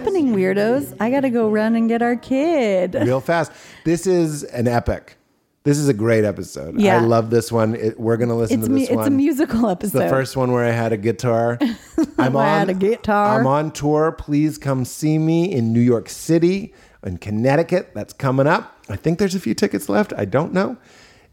What's happening, weirdos? I gotta go run and get our kid. real fast. This is an epic. This is a great episode. Yeah. I love this one. It, we're gonna listen It's to mu- this it's one. a musical It's episode. the first one where I had a guitar. I'm I on had a guitar. I'm on tour. Please come see me in New York City, in Connecticut. That's coming up. I think there's a few tickets left. I don't know.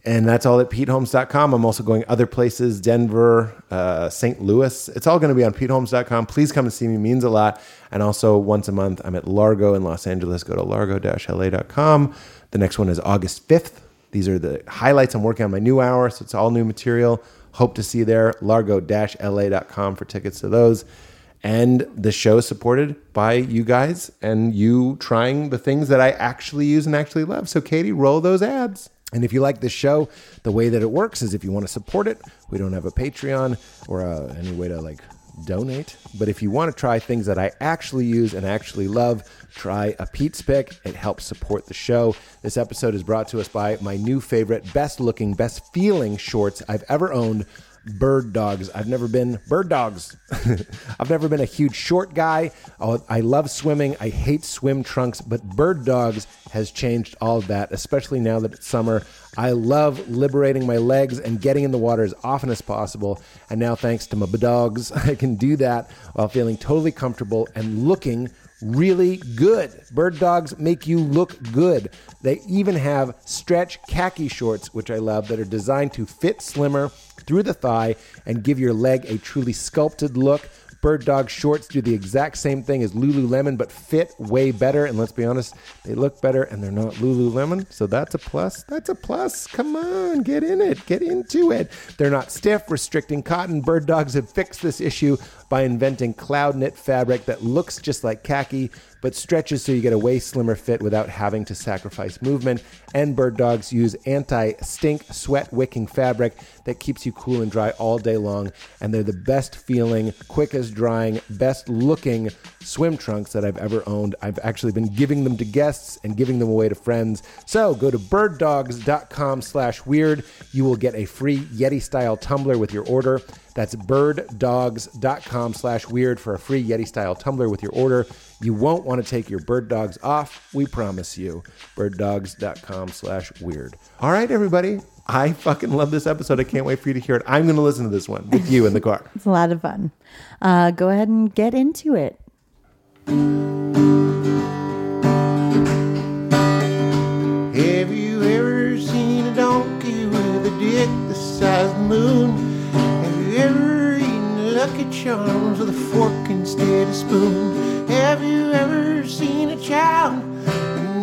And that's all at PeteHolmes.com. I'm also going other places, Denver, uh, St. Louis. It's all going to be on PeteHolmes.com. Please come and see me. It means a lot. And also once a month, I'm at Largo in Los Angeles. Go to largo-la.com. The next one is August 5th. These are the highlights. I'm working on my new hour, so it's all new material. Hope to see you there. Largo-la.com for tickets to those. And the show supported by you guys and you trying the things that I actually use and actually love. So, Katie, roll those ads. And if you like this show, the way that it works is if you want to support it, we don't have a Patreon or uh any way to like donate. But if you want to try things that I actually use and actually love, try a Pete's Pick. It helps support the show. This episode is brought to us by my new favorite, best looking, best feeling shorts I've ever owned. Bird dogs. I've never been bird dogs. I've never been a huge short guy. Oh, I love swimming. I hate swim trunks, but bird dogs has changed all of that, especially now that it's summer. I love liberating my legs and getting in the water as often as possible. And now, thanks to my dogs, I can do that while feeling totally comfortable and looking really good. Bird dogs make you look good. They even have stretch khaki shorts, which I love, that are designed to fit slimmer through the thigh and give your leg a truly sculpted look. Bird Dog shorts do the exact same thing as Lululemon, but fit way better. And let's be honest, they look better and they're not Lululemon. So that's a plus. That's a plus. Come on, get in it. Get into it. They're not stiff, restricting cotton. Bird Dogs have fixed this issue by inventing cloud knit fabric that looks just like khaki but stretches so you get a way slimmer fit without having to sacrifice movement. And Bird Dogs use anti stink, sweat wicking fabric that keeps you cool and dry all day long. And they're the best feeling, quickest drying, best looking swim trunks that I've ever owned. I've actually been giving them to guests and giving them away to friends. So go to birddogs.com slash weird. You will get a free Yeti style tumbler with your order. That's birddogs.com slash weird for a free Yeti style tumbler with your order. You won't want to take your bird dogs off. We promise you. Birddogs.com slash weird. All right, everybody. I fucking love this episode. I can't wait for you to hear it. I'm going to listen to this one with you in the car. It's a lot of fun. Uh, go ahead and get into it. Have you ever seen a donkey with a dick the size of the moon? Lucky Charms with a fork instead of spoon? Have you ever seen a child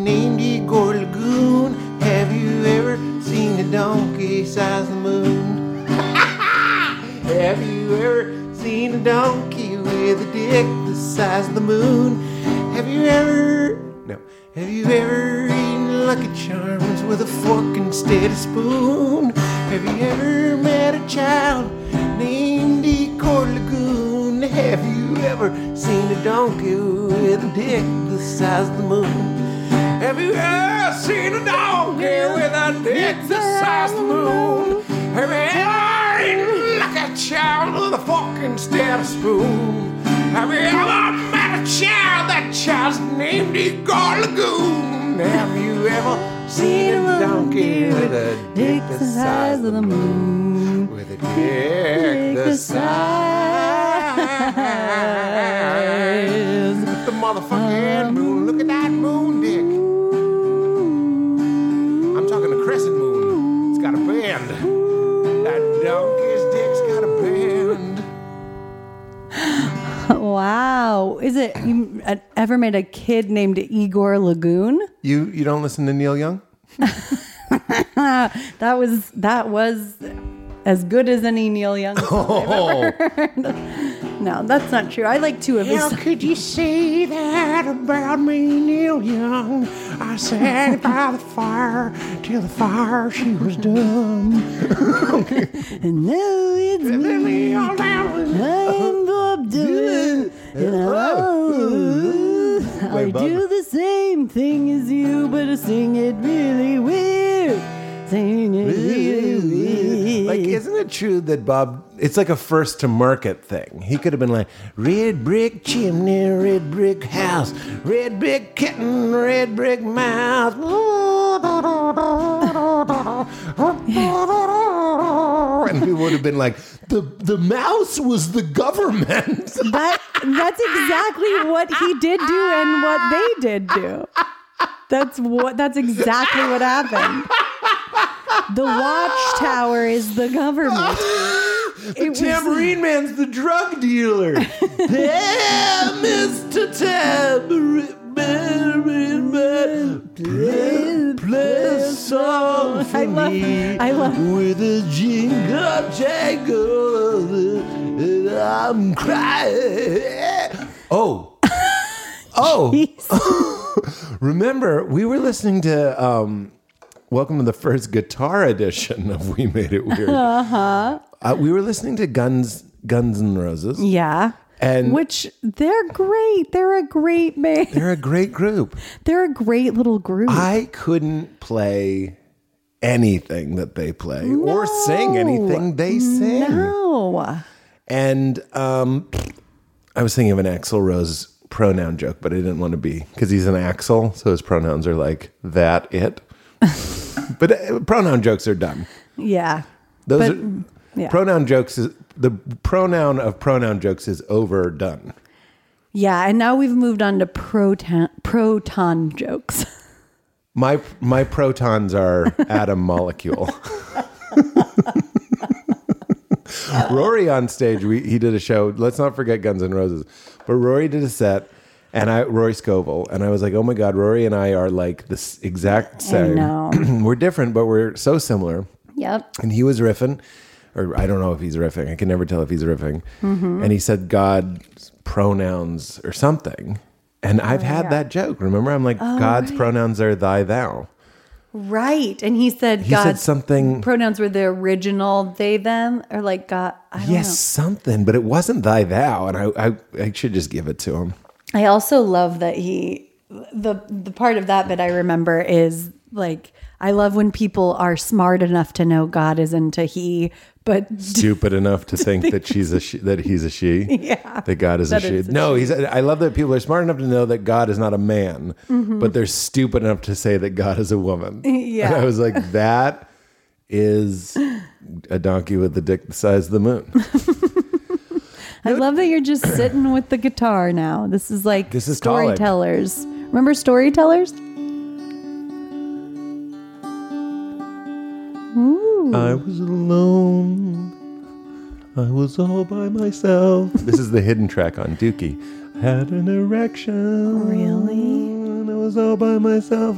named Igor Lagoon? Have you ever seen a donkey size the moon? Have you ever seen a donkey with a dick the size of the moon? Have you ever no? Have you ever eaten Lucky Charms with a fork instead of a spoon? Have you ever met a child named donkey with a dick the size of the moon? Have you ever seen a donkey with a dick the size of the moon? Have you ever like a child with a fork instead of spoon? Have you ever met a child? That child's named Igor Lagoon. Have you ever seen a donkey with a dick the size of the moon? With a dick the size of the motherfucking moon. Look at that moon dick. I'm talking the crescent moon. It's got a band. That donkey's dick's got a band. Wow. Is it, you uh, ever made a kid named Igor Lagoon? You you don't listen to Neil Young? That was, that was as good as any Neil Young song I've ever heard. No, that's not true. I like two of his. How could you say that about me, Neil Young? I sat by the fire till the fire she was done. And now it's me. All. I'm Bob Dylan. And I, oh. I do the same thing as you, but I sing it really weird. Sing it really weird. Like, isn't it true that Bob? It's like a first to market thing. He could have been like, red brick chimney, red brick house, red brick kitten, red brick mouth. And people would have been like, the the mouse was the government. That that's exactly what he did do and what they did do. That's what that's exactly what happened. The watchtower is the government. The tambourine man's the drug dealer. hey, Mr. Tambourine Man, play, play a song for I love- me I love- with a jingle jangle, and I'm crying. Oh, oh! Remember, we were listening to. Um, Welcome to the first guitar edition of We Made It Weird. Uh-huh. we were listening to Guns Guns N' Roses. Yeah. And- which they're great. They're a great band. They're a great group. They're a great little group. I couldn't play anything that they play or sing anything they sing. no. And um, I was thinking of an Axl Rose pronoun joke, but I didn't want to be because he's an Axel, so his pronouns are like that it. but uh, pronoun jokes are dumb. Yeah. Those But, are, yeah. pronoun jokes is the pronoun of pronoun jokes is overdone. Yeah, and now we've moved on to proton proton jokes. My my protons are atom molecule. Rory on stage, we, he did a show. Let's not forget Guns N' Roses, but Rory did a set, and I Rory Scovel, and I was like, oh my god, Rory and I are like this exact same. know. we're different, but we're so similar. Yep. And he was riffing, or I don't know if he's riffing. I can never tell if he's riffing. Mm-hmm. And he said God's pronouns or something. And I've oh, had that joke. Remember, I'm like, oh, God's pronouns are thy, thou. Right. And he said He said something. pronouns were the original they them or like God I don't Yes, something, but it wasn't thy, thou. And I, I, I should just give it to him. I also love that he the the part of that that I remember is like I love when people are smart enough to know God is into he, but Stupid enough to think that she's a she, that he's a she. Yeah. That God is That a she. it's a no, he's. I love that people are smart enough to know that God is not a man, mm-hmm. but they're stupid enough to say that God is a woman. Yeah. And I was like, that is a donkey with the dick the size of the moon. I love that you're just sitting with the guitar now. This is like This is college. storytellers. Remember storytellers? I was alone. I was all by myself. this is the hidden track on Dookie. Had an erection. Really? I was all by myself.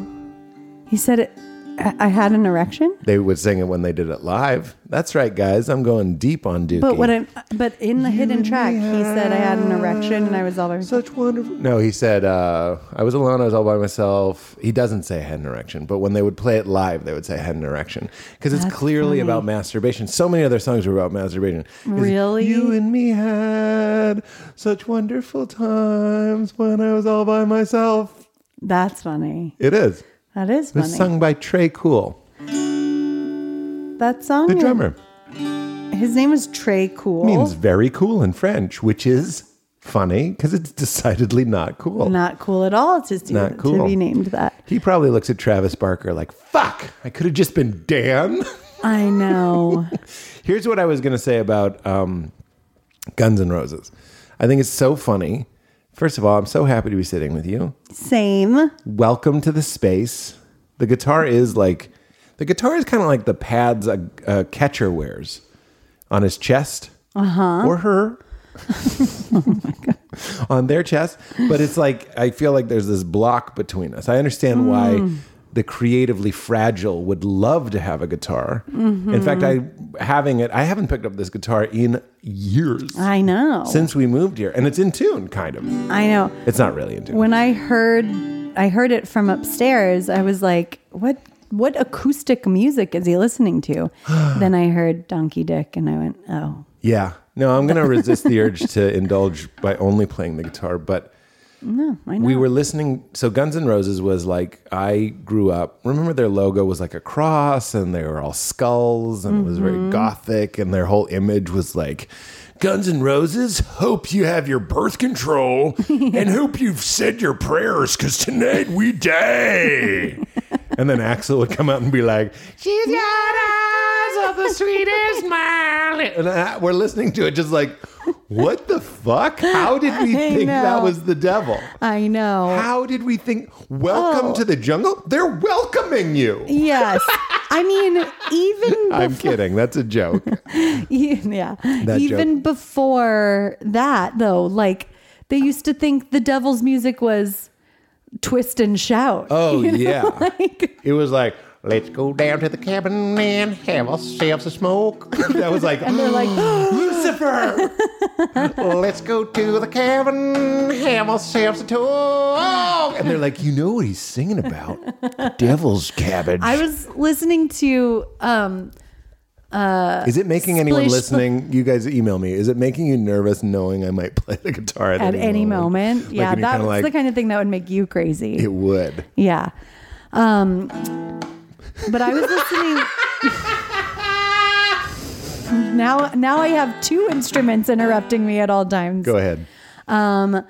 He said it I had an erection? They would sing it when they did it live. That's right, guys. I'm going deep on Dookie. But what I but in the hidden track, he said I had an erection and I was all by myself. Such wonderful. No, he said, uh, I was alone. I was all by myself. He doesn't say I had an erection, but when they would play it live, they would say I had an erection because it's That's clearly funny. about masturbation. So many other songs were about masturbation. Really? You and me had such wonderful times when I was all by myself. That's funny. It is. That is It was sung by Tré Cool, that song, the drummer. His name is Tré Cool. Means very cool in French, which is funny because it's decidedly not cool. not cool at all to, to, Not to cool. be named that. He probably looks at Travis Barker like, fuck, I could have just been Dan. I know. Here's what I was going to say about um, Guns N' Roses. I think it's so funny. First of all, I'm so happy to be sitting with you. Same. Welcome to the space. The guitar is like, the guitar is kind of like the pads a, a catcher wears on his chest uh-huh. or her. on their chest. But it's like, I feel like there's this block between us. I understand why hmm. The creatively fragile would love to have a guitar. In fact, I having it, I haven't picked up this guitar in years I know. since we moved here. And it's in tune, kind of. I know. It's not really in tune. When I heard I heard it from upstairs, I was like, what what acoustic music is he listening to? then I heard Donkey Dick and I went, Oh. Yeah. No, I'm going to resist the urge to indulge by only playing the guitar. But No, I know. we were listening. So Guns N' Roses was like I grew up. Remember their logo was like a cross, and they were all skulls, and it was Mm-hmm. very gothic, and their whole image was like. Guns N' Roses, hope you have your birth control and hope you've said your prayers because tonight we die. and then Axl would come out and be like, She's got eyes of the sweetest smile. and I, we're listening to it just like, what the fuck? How did we I think that was the devil? I know. How did we think, welcome Oh. to the jungle? They're welcoming you. Yes. I mean, even I'm before, kidding. That's a joke. yeah, That even joke. before that, though, like they used to think the devil's music was twist and shout. Oh, you know? yeah. like, It was like, Let's go down to the cabin and have ourselves a smoke. that was like, and they're like, Lucifer. Let's go to the cabin, have ourselves a talk. And they're like, you know what he's singing about? Devil's cabbage. I was listening to um Is it making anyone Splish- listening? You guys email me. Is it making you nervous knowing I might play the guitar at, at any moment. Like, yeah, you're that's like, the kind of thing that would make you crazy. It would. yeah. Um but I was listening Now now I have two instruments interrupting me at all times. Go ahead. Um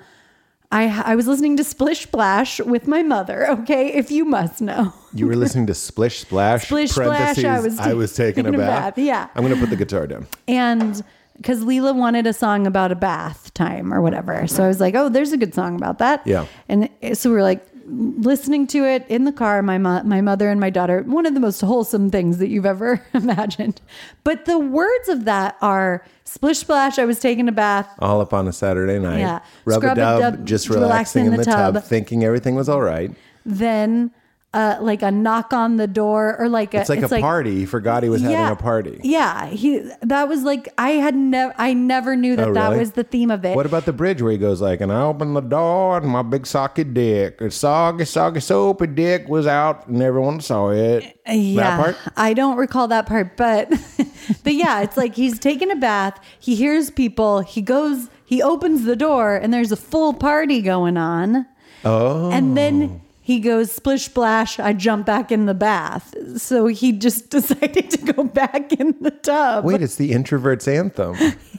I I was listening to Splish Splash with my mother, okay? If you must know. You were listening to Splish Splash. Splish Splash, I was I was taking a taking a bath. bath, yeah. I'm going to put the guitar down. And because Leela wanted a song about a bath time or whatever. So I was like, oh, there's a good song about that. Yeah. And so we were like listening to it in the car, my, mo- my mother and my daughter, one of the most wholesome things that you've ever imagined. But the words of that are splish splash, I was taking a bath. All up on a Saturday night. Yeah. Rub a dub, just relax relaxing in the, tub. tub. thinking everything was all right. Then uh, like a knock on the door or like a, It's like a party. He forgot he was having a party. Yeah, he that was like I had never I never knew that Oh, that really? was the theme of it. What about the bridge where he goes like, and I opened the door and my big socky dick, a soggy, soggy, soapy dick was out and everyone saw it. yeah, That part? I don't recall that part, but but yeah, it's like he's taking a bath. He hears people. He goes. He opens the door, and there's a full party going on. Oh. And then he goes splish splash. I jump back in the bath. So he just decided to go back in the tub. Wait, it's the introvert's anthem.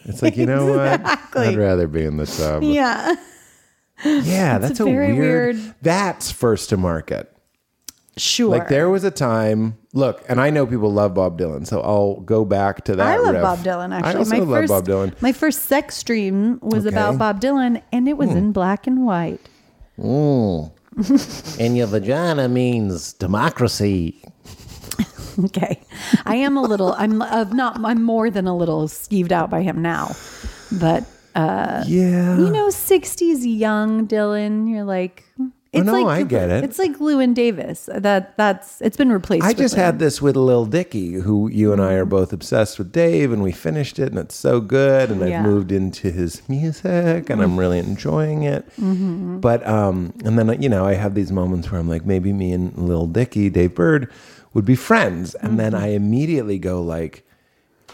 It's like, you know Exactly. what? I'd rather be in the tub. Yeah. Yeah, that's a very weird, weird- That's first to market. Sure. Like there was a time. Look, and I know people love Bob Dylan, so I'll go back to that. I love riff. Bob Dylan. Actually, I also my love first Bob Dylan. my first sex stream was Okay. Hmm. about Bob Dylan, and it was in black and white. And your vagina means democracy. Okay, I am a little. I'm uh, not. I'm more than a little skeeved out by him now, but uh, Yeah, you know, '60s young Dylan. You're like, it's no, like I get it. It's like Llewyn Davis. That that's it's been replaced. I just had this with Lil Dicky, who you and I Mm-hmm. are both obsessed with Dave, and we finished it, and it's so good. And I've Mm-hmm. moved into his music, and I'm really enjoying it. But um, and then you know, I have these moments where I'm like, maybe me and Lil Dicky, Dave Burd, would be friends, and then Mm-hmm. I immediately go like,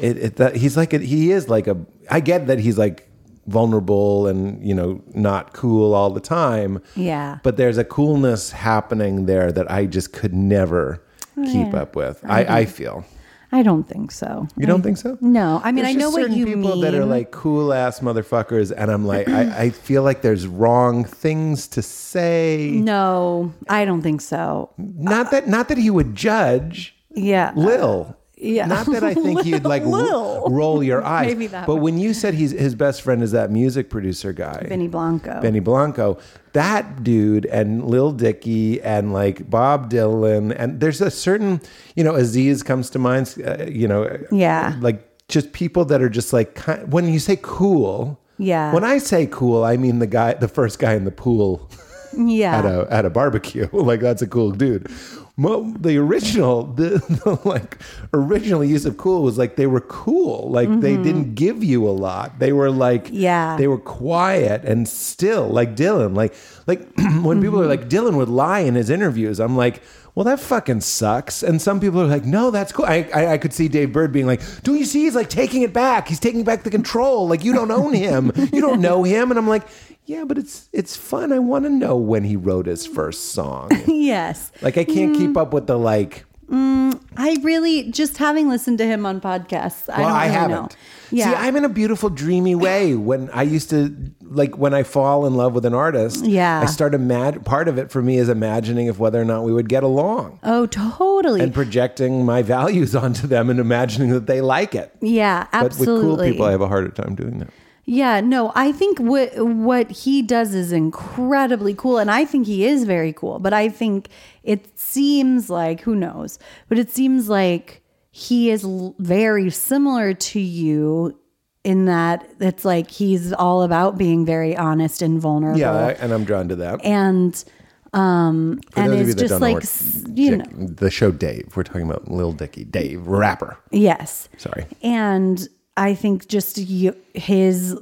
it, it that he's like a, he is like a. I get that he's like vulnerable and you know not cool all the time. Yeah. But there's a coolness happening there that I just could never oh, keep up with. I, I feel. I don't think so. You don't think so? No, I mean There's I know what you people mean. that are like cool ass motherfuckers, and I'm like, I, I feel like there's wrong things to say. no, I don't think so. Not that, not that he would judge Yeah, Lil. Yeah. Not that I think you'd like Lil. roll your eyes. Maybe that but one. when you said he's his best friend is that music producer guy, Benny Blanco. Benny Blanco, that dude and Lil Dicky and like Bob Dylan and there's a certain, you know, Aziz comes to mind, uh, you know, Yeah. like just people that are just like when you say cool. Yeah. When I say cool, I mean the guy, the first guy in the pool yeah. at a at a barbecue. like that's a cool dude. Mo- the original, the, the like original use of cool was like they were cool. Like they didn't give you a lot. They were like Mm-hmm. Yeah. they were quiet and still. Like Dylan, like like when people are mm-hmm. like Dylan would lie in his interviews. I'm like. Well, that fucking sucks. And some people are like, "No, that's cool." I, I, I could see Dave Burd being like, "Do you see? He's like taking it back. He's taking back the control. Like you don't own him. You don't know him." And I'm like, "Yeah, but it's it's fun. I want to know when he wrote his first song." yes. Like I can't keep mm. up with the like. Mm, I really just having listened to him on podcasts. I Well, don't I, really haven't. know. Yeah. See, I'm in a beautiful, dreamy way. When I used to like when I fall in love with an artist, Yeah. I start imag- Part of it for me is imagining if whether or not we would get along, oh, totally. and projecting my values onto them and imagining that they like it. yeah, absolutely. But with cool people, I have a harder time doing that. Yeah, no, I think what what he does is incredibly cool and I think he is very cool, but I think it seems like who knows, but it seems like he is l- very similar to you in that it's like he's all about being very honest and vulnerable. Yeah, I, and I'm drawn to that. and um For and it's just like what you know the show Dave. We're talking about Lil Dicky, Dave, rapper. yes Sorry. and i think just you, his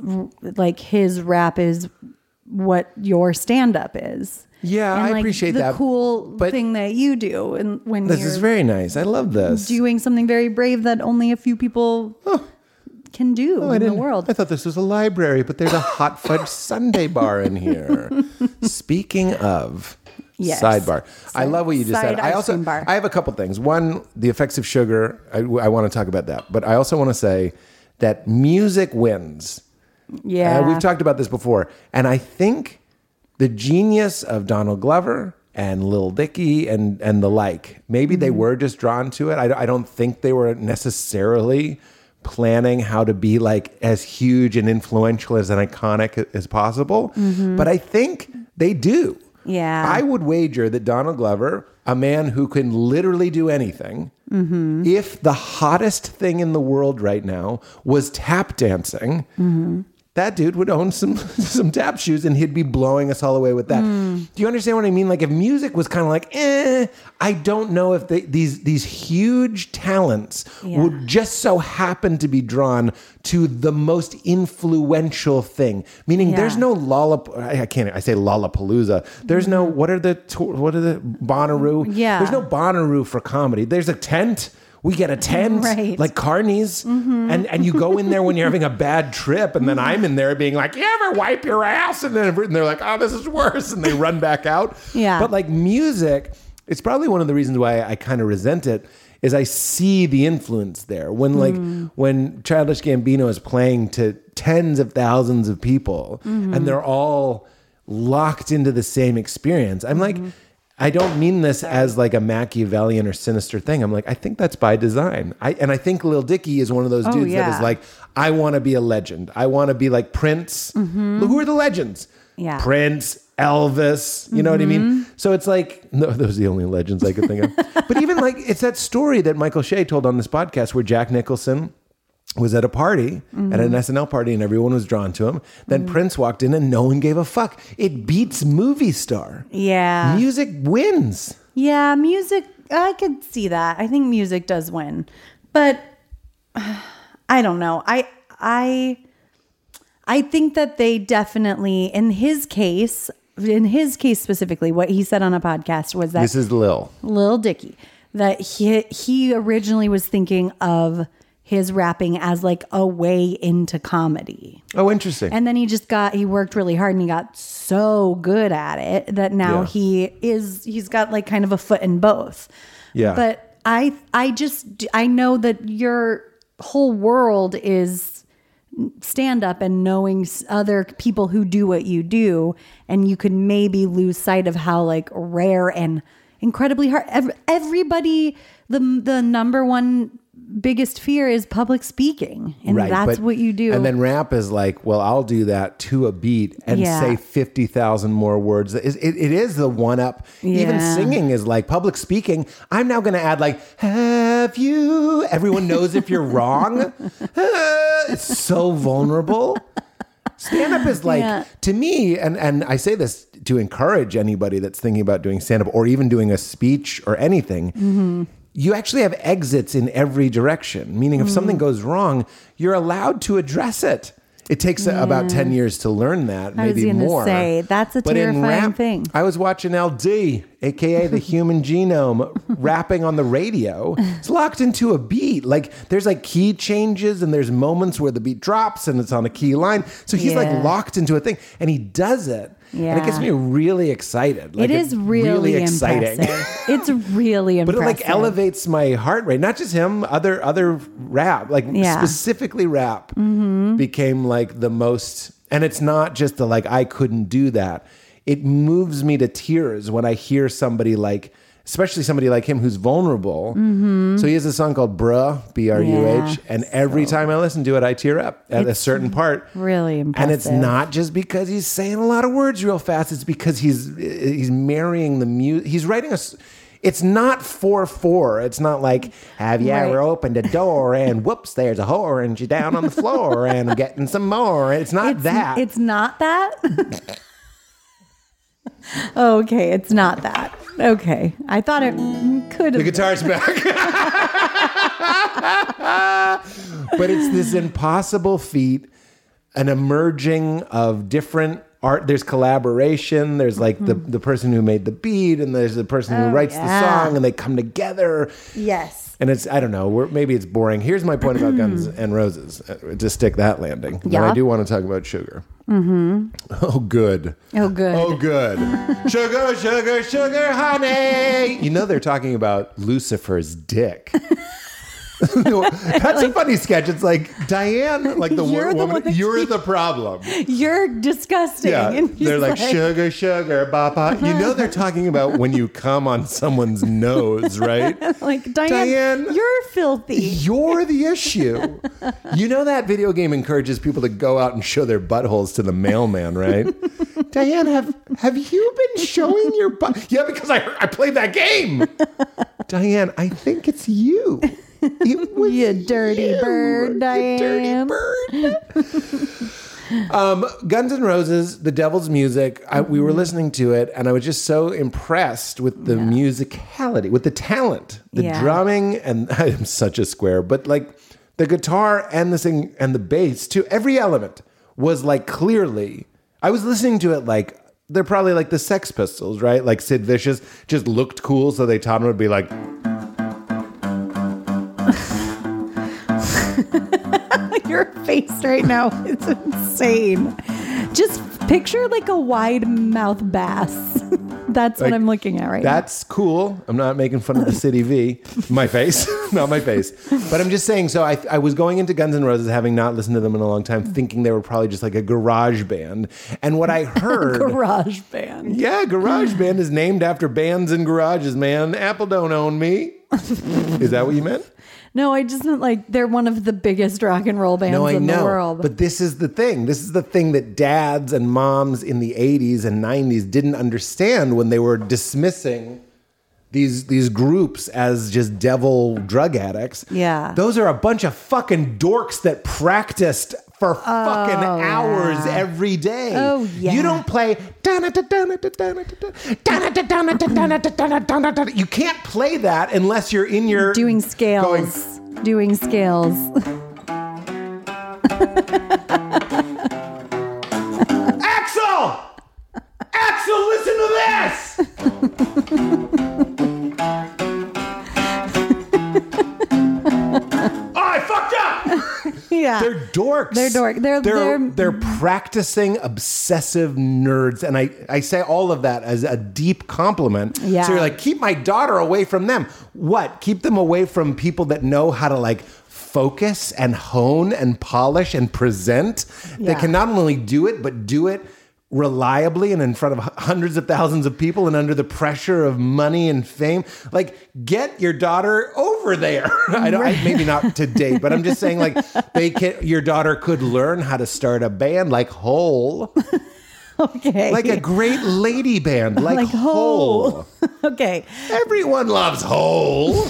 like his rap is what your stand up is Yeah, And, I like, appreciate the that, cool thing that you do and when This is very nice. I love this. doing something very brave that only a few people can do Oh, in the world I thought this was a library, but there's a hot fudge Sunday bar in here. Speaking of Yes. sidebar, I love what you just said. I also bar. I have a couple things. One, the effects of sugar. I, I want to talk about that, but I also want to say that music wins. yeah Uh, we've talked about this before, and I think the genius of Donald Glover and Lil Dicky and and the like. Maybe they were just drawn to it. I, I don't think they were necessarily planning how to be like as huge and influential as an iconic as possible, but I think they do. Yeah. I would wager that Donald Glover, a man who can literally do anything, if the hottest thing in the world right now was tap dancing, that dude would own some some tap shoes and he'd be blowing us all away with that. Do you understand what I mean? Like if music was kind of like, eh, I don't know if they, these these huge talents Yeah. would just so happen to be drawn to the most influential thing. Meaning, there's no lollap. I I can't. I say Lollapalooza. There's no. What are the what are the Bonnaroo? Yeah. There's no Bonnaroo for comedy. There's a tent. We get a tent, Right. like Carney's, mm-hmm. and and you go in there when you're having a bad trip, and then mm-hmm. I'm in there being like, "You ever wipe your ass?" And then and they're like, "Oh, this is worse," and they run back out. Yeah. But like music, it's probably one of the reasons why I kind of resent it. Is I see the influence there when like mm. when Childish Gambino is playing to tens of thousands of people, and mm-hmm. they're all locked into the same experience. I'm like. I don't mean this as like a Machiavellian or sinister thing. I'm like, I think that's by design. I and I think Lil Dicky is one of those Oh, dudes that yeah. is like, I want to be a legend. I want to be like Prince. Who are the legends? Mm-hmm. Yeah. Mm-hmm. Prince, Elvis. You know what I mean? So it's like, no, those are the only legends I could think of. but even like, it's that story that Michael Che told on this podcast where Jack Nicholson was at a party at an mm-hmm. SNL party and everyone was drawn to him. Then mm-hmm. Prince walked in and no one gave a fuck. It beats movie star. yeah Music wins. Yeah, music. I could see that. I think music does win, but I don't know. I I I think that they definitely, in his case, in his case specifically, what he said on a podcast was that This is Lil. Lil Dicky that he he originally was thinking of his rapping as like a way into comedy. Oh, interesting. And then he just got he worked really hard and he got so good at it that now Yeah. he is he's got like kind of a foot in both. Yeah. But I I just I know that your whole world is stand up and knowing other people who do what you do and you could maybe lose sight of how like rare and incredibly hard everybody the the number one biggest fear is public speaking and that's but- what you do And then rap is like, well, I'll do that to a beat and Yeah. say 50,000 more words. It, it, it is the one up. Even singing is like public speaking. I'm now going to add like, have you? Everyone knows if you're wrong. It's so vulnerable. Stand up is like Yeah. to me, and and I say this to encourage anybody that's thinking about doing stand up or even doing a speech or anything. Mm-hmm. You actually have exits in every direction, meaning if something goes wrong, you're allowed to address it. It takes about 10 mm. years to learn that, I was maybe more. say, that's a But in terrifying thing. I was watching LD, aka the human genome, rapping on the radio. It's locked into a beat. Like there's like key changes and there's moments where the beat drops and it's on a key line. So he's Yeah. like locked into a thing and he does it. And it gets me really excited. Like, it is it's really, exciting. it's really impressive. But it like elevates my heart rate. Not just him, other other rap, like Yeah. Mm-hmm. specifically rap, became like the most. And it's not just the like I couldn't do that. It moves me to tears when I hear somebody like, especially somebody like him who's vulnerable. So he has a song called "Bruh," B R U H, Mm-hmm. And every time I listen to it, I tear up at a certain part. really impressive. And it's not just because he's saying a lot of words real fast. It's because he's he's marrying the music. He's writing a. s- It's not four four. It's not like have you Right. ever opened a door and whoops, there's a whore and she's down on the floor and I'm getting some more. It's not it's, that. It's not that. okay, it's not that. Okay, I thought it could the guitar's back. but it's this impossible feat, an emerging of different art. There's collaboration. There's like the, the person who made the beat, and there's the person who Mm-hmm. Oh, writes the song, and they come together. Yes. And it's I don't know. We're, maybe it's boring. Here's my point about Guns and Roses. uh, To stick that landing, but I do want to talk about sugar. Mm-hmm. Oh, good. Oh, good. Oh, good. sugar, sugar, sugar, honey. You know they're talking about Lucifer's dick. That's a funny sketch. It's like Diane, like the You're the woman. one that you're the problem. You're disgusting. Yeah, And he's they're like, sugar, sugar, papa. You know they're talking about when you come on someone's nose, right? like Diane, Diane, you're filthy. You're the issue. You know that video game encourages people to go out and show their buttholes to the mailman, right? Diane, have have you been showing your butt? Yeah, because I I played that game. Diane, I think it's you. It was You dirty you. bird, You Diane. dirty bird. um, Guns N' Roses, The Devil's Music. I, we Mm-hmm. were listening to it, and I was just so impressed with the musicality, with the talent, the Yeah. drumming, and I'm such a square, but like the guitar and the sing and the bass too. Every element was like clearly. I was listening to it like. They're probably like the Sex Pistols, right? Like Sid Vicious just looked cool, so they taught him to be like, Your face right now is insane. Just picture like a wide mouth bass. That's Like, what I'm looking at right now. That's cool. I'm not making fun of the City V. My face, not my face. But I'm just saying. So I, I was going into Guns N' Roses, having not listened to them in a long time, thinking they were probably just like a garage band. And what I now. heard, Garage band. yeah, garage band is named after bands and garages. Man, Apple don't own me. Is that what you meant? No, I just meant like they're one of the biggest rock and roll bands No, I in know. the world. But this is the thing. This is the thing that dads and moms in the 80s and 90s didn't understand when they were dismissing these these groups as just devil drug addicts. Yeah. Those are a bunch of fucking dorks that practiced for fucking oh, hours yeah. every day. Oh, yeah. You don't play you can't play that unless you're in your doing going, scales. doing scales. Axl! Axl, listen to this! Yeah. They're dorks. They're dork- they're- they're, they're- they're practicing obsessive nerds. And I, I say all of that as a deep compliment. Yeah. So you're like, keep my daughter away from them. What? Keep them away from people that know how to like focus and hone and polish and present. Yeah. They can not only do it, but do it reliably and in front of hundreds of thousands of people and under the pressure of money and fame like get your daughter over there i don't I, maybe not today, but i'm just saying like they can your daughter could learn how to start a band like Hole. okay. like a great lady band like, Like whole. Hole. okay. everyone loves Hole.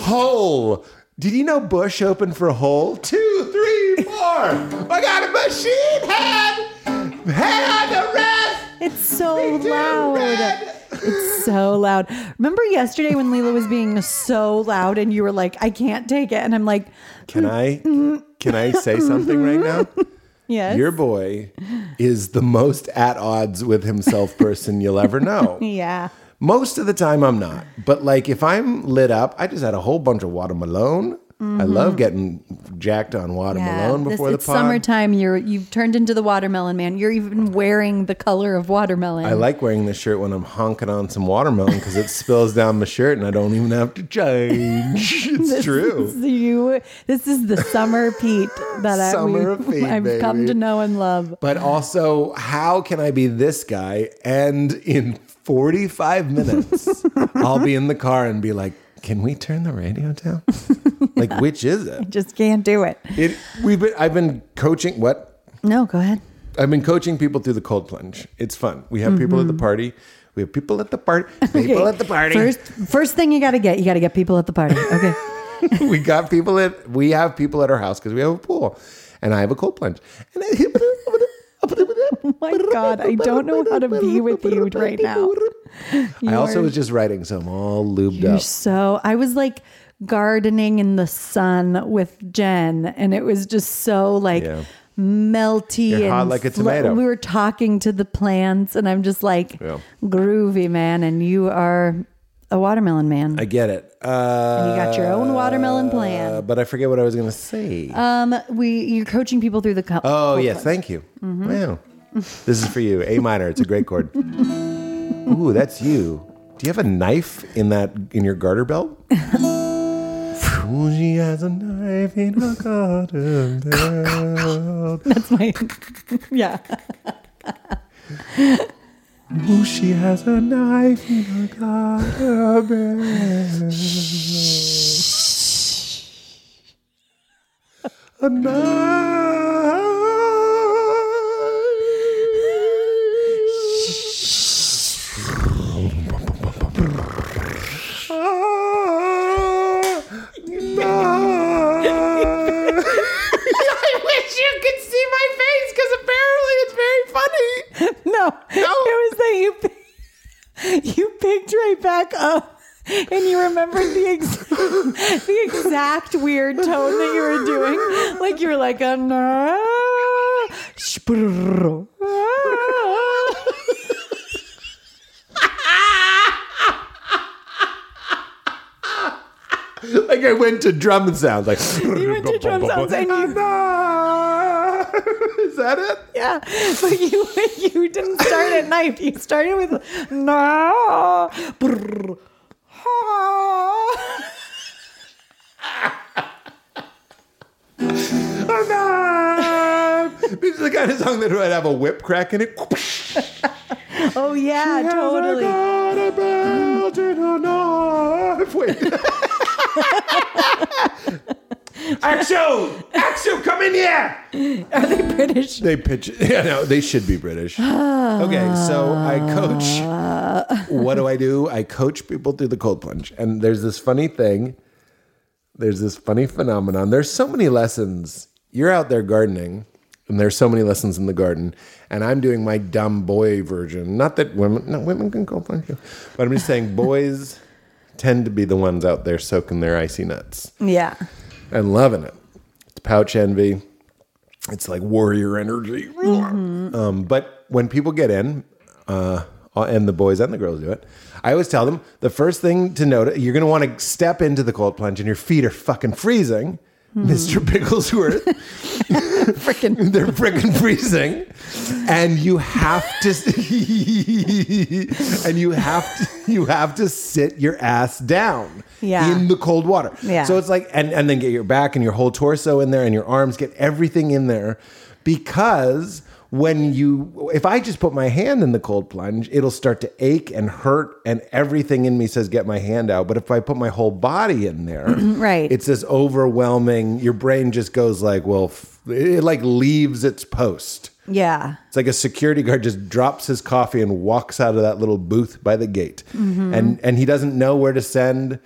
Hole. did you know Bush opened for Hole? Two, three, four. I got a machine head, head on the rest. It's so loud. It's so loud. Remember yesterday when Leela was being so loud and you were like, I can't take it. And I'm like, Can mm, I can I say something right now? yes. Your boy is the most at odds with himself person you'll ever know. yeah. Most of the time I'm not. But like if I'm lit up, I just had a whole bunch of watermelon. I love mm-hmm. getting jacked on watermelon This- before the party. it's pod. summertime. You're you've turned into the watermelon man. You're even wearing the color of watermelon. I like wearing this shirt when I'm honking on some watermelon because it spills down my shirt and I don't even have to change. It's true. This is you. This is the summer Pete that I, Summer we, Pete, I've come to know and love. But also, how can I be this guy and in 45 minutes I'll be in the car and be like, can we turn the radio down? like, which is it? Just can't do it. It we've been I've been coaching what? No, go ahead. I've been coaching people through the cold plunge. It's fun. We have people at the party. We have people at the party. People Mm-hmm. Okay, at the party. First, first thing you got to get, you got to get people at the party. Okay. we got people at we have people at our house because we have a pool, and I have a cold plunge. And I, my God, I don't know how to be with you right now. I also was just writing, so I'm all lubed You're up. so. I was like gardening in the sun with Jen, and it was just so like Yeah. melty You're and hot like a fl- tomato. we were talking to the plants, and I'm just like Yeah. groovy, man. And you are a watermelon man. I get it. Uh, you got your own watermelon plan. but I forget what I was going to say. Um, we you're coaching people through the co- oh yes, thank you. Mm-hmm. Wow, this is for you. A minor. It's a great chord. Ooh, that's you. Do you have a knife in that in your garter belt? Ooh, she has a knife in her garter belt. That's my yeah. Ooh, she has a knife in her garter belt. A knife. I wish you could see my face because apparently it's very funny. No, it was that you pi- you picked right back up and you remembered the ex- the exact weird tone that you were doing. Like you were like a no. Like I went to drum sounds, like You went to drum sounds and you Is that it? yeah, but you you didn't start at knife. You started with oh, no. This is the kind of song that would have a whip crack in it. Oh yeah, totally. Wait. Axl! Axl, come in here! Are they British? They pitch. Yeah, no, they should be British. Okay, so I coach. What do I do? I coach people through the cold plunge, and there's this funny thing. There's this funny phenomenon. There's so many lessons. You're out there gardening, and there's so many lessons in the garden. And I'm doing my dumb boy version. Not that women, no, women can cold plunge too, but I'm just saying boys tend to be the ones out there soaking their icy nuts Yeah. and loving it. It's pouch envy. It's like warrior energy. Um, but when people get in, uh, and the boys and the girls do it, I always tell them the first thing to note you're going to want to step into the cold plunge and your feet are fucking freezing. Hmm. Mr. Bigglesworth, Freaking they're freaking freezing, and you have to, and you have to, you have to sit your ass down Yeah. in the cold water. Yeah. So it's like, and, and then get your back and your whole torso in there and your arms, get everything in there because when you, if I just put my hand in the cold plunge, it'll start to ache and hurt, and everything in me says, get my hand out. But if I put my whole body in there, Right. it's this overwhelming, your brain just goes like, well, it like leaves its post. yeah. It's like a security guard just drops his coffee and walks out of that little booth by the gate. Mm-hmm. And and he doesn't know where to send